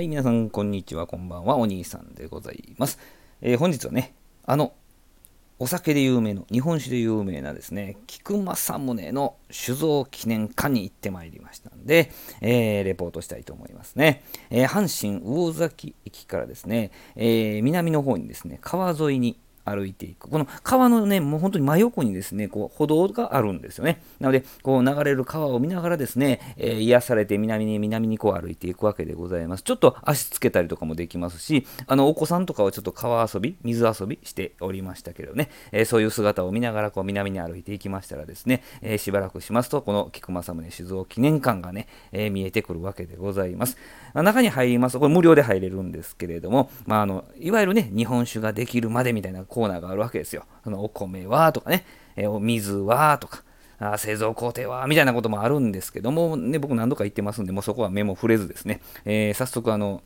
はい、皆さん、こんにちは、こんばんは、お兄さんでございます。えー、本日はね、あの、お酒で有名の、日本酒で有名なですね、菊正宗の酒造記念館に行ってまいりましたんで、えー、レポートしたいと思いますね。えー、阪神魚崎駅からですね、え、南の方にですね、川沿いに歩いていく。この川のね、もう本当に真横にですね、こう歩道があるんですよね。なので、こう流れる川を見ながらですね、えー、癒されて南に南にこう歩いていくわけでございます。ちょっと足つけたりとかもできますし、あのお子さんとかはちょっと川遊び、水遊びしておりましたけどね、えー、そういう姿を見ながらこう南に歩いていきましたらですね、えー、しばらくしますと、この菊正宗酒造記念館がね、え見えてくるわけでございます。中に入りますと、これ無料で入れるんですけれども、まあ、あのいわゆるね、日本酒ができるまでみたいなコーナーがあるわけですよ。そのお米はとかね、えお水はとか、あ製造工程はみたいなこともあるんですけども、ね、僕何度か言ってますんで、もうそこは目も触れずですね、えー、早速あの、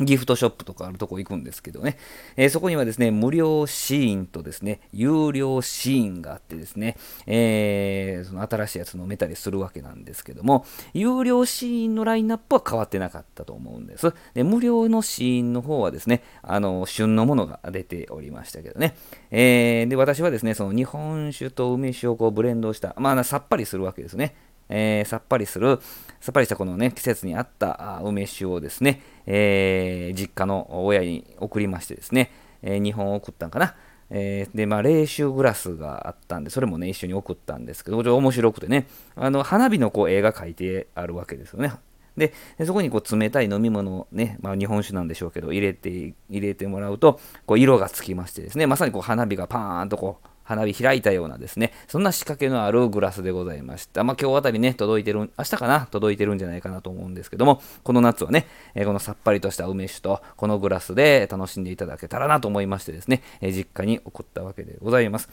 ギフトショップとかあるとこ行くんですけどね、えー、そこにはですね、無料シーンとですね、有料シーンがあってですね、えー、その新しいやつ飲めたりするわけなんですけども、有料シーンのラインナップは変わってなかったと思うんです。で無料のシーンの方はですね、あの、旬のものが出ておりましたけどね、えー、で、私はですね、その日本酒と梅酒をこうブレンドした、まあ、さっぱりするわけですね。えー、さっぱりする、さっぱりしたこのね、季節に合った梅酒をですね、えー、実家の親に送りましてですね、えー、2本送ったんかな。えー、で、まあ、冷酒グラスがあったんで、それもね、一緒に送ったんですけど、ちょ面白くてね、あの、花火のこう、絵が描いてあるわけですよね。で、そこにこう冷たい飲み物をね、まあ、日本酒なんでしょうけど、入れて、入れてもらうと、こう色がつきましてですね、まさにこう花火がパーンとこう、花火開いたようなですね、そんな仕掛けのあるグラスでございました。まあ、今日あたりね、届いてる、明日かな、届いてるんじゃないかなと思うんですけども、この夏はね、えー、このさっぱりとした梅酒と、このグラスで楽しんでいただけたらなと思いましてですね、えー、実家に送ったわけでございます。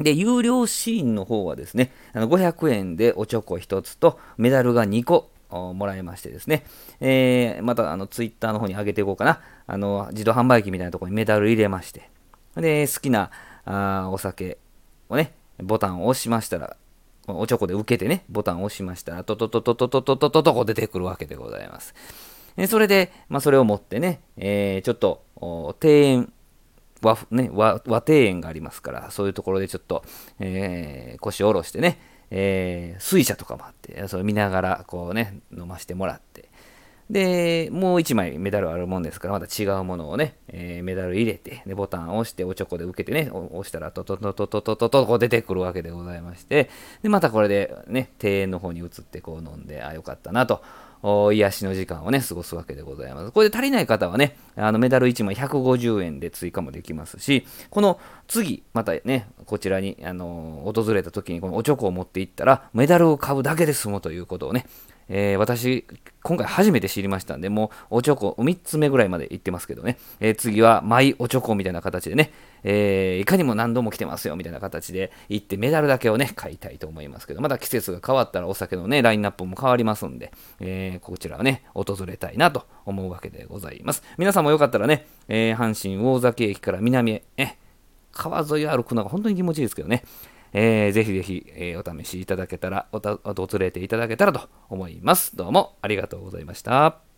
で、有料シーンの方はですね、あの500円でおちょこ1つとメダルが2個もらいましてですね、えー、またあのツイッターの方に上げていこうかな、あの自動販売機みたいなところにメダル入れまして、で、好きなあお酒をね、ボタンを押しましたら、おちょこで受けてね、ボタンを押しましたら、トトトトトトトトトとこ出てくるわけでございます。えそれで、まあ、それを持ってね、えー、ちょっと、庭園、和,、ね、和和庭園がありますから、そういうところでちょっと、えー、腰を下ろしてね、えー、水車とかもあって、それ見ながら、こうね、飲ましてもらって、で、もう1枚メダルあるもんですから、また違うものをね、えー、メダル入れて、で、ボタンを押して、おちょこで受けてね、押したら、トトトトトトトトこう出てくるわけでございまして、で、またこれでね、庭園の方に移ってこう飲んで、あ、よかったなと。癒しの時間をね、過ごすわけでございます。これで足りない方はね、あのメダル1枚150円で追加もできますし、この次、またね、こちらに、あの訪れた時にこのおちょこを持っていったら、メダルを買うだけで済むということをね、えー、私、今回初めて知りましたんで、もうおちょこ、3つ目ぐらいまで行ってますけどね、えー、次はマイおちょこみたいな形でね、えー、いかにも何度も来てますよみたいな形で行ってメダルだけをね、買いたいと思いますけど、まだ季節が変わったらお酒のね、ラインナップも変わりますんで、えこちらはね、訪れたいなと思うわけでございます。皆さんもよかったらね、え阪神大崎駅から南へ、え川沿いを歩くのが本当に気持ちいいですけどね、えー、ぜひぜひ、えー、お試しいただけたら、お訪れていただけたらと思います。どうもありがとうございました。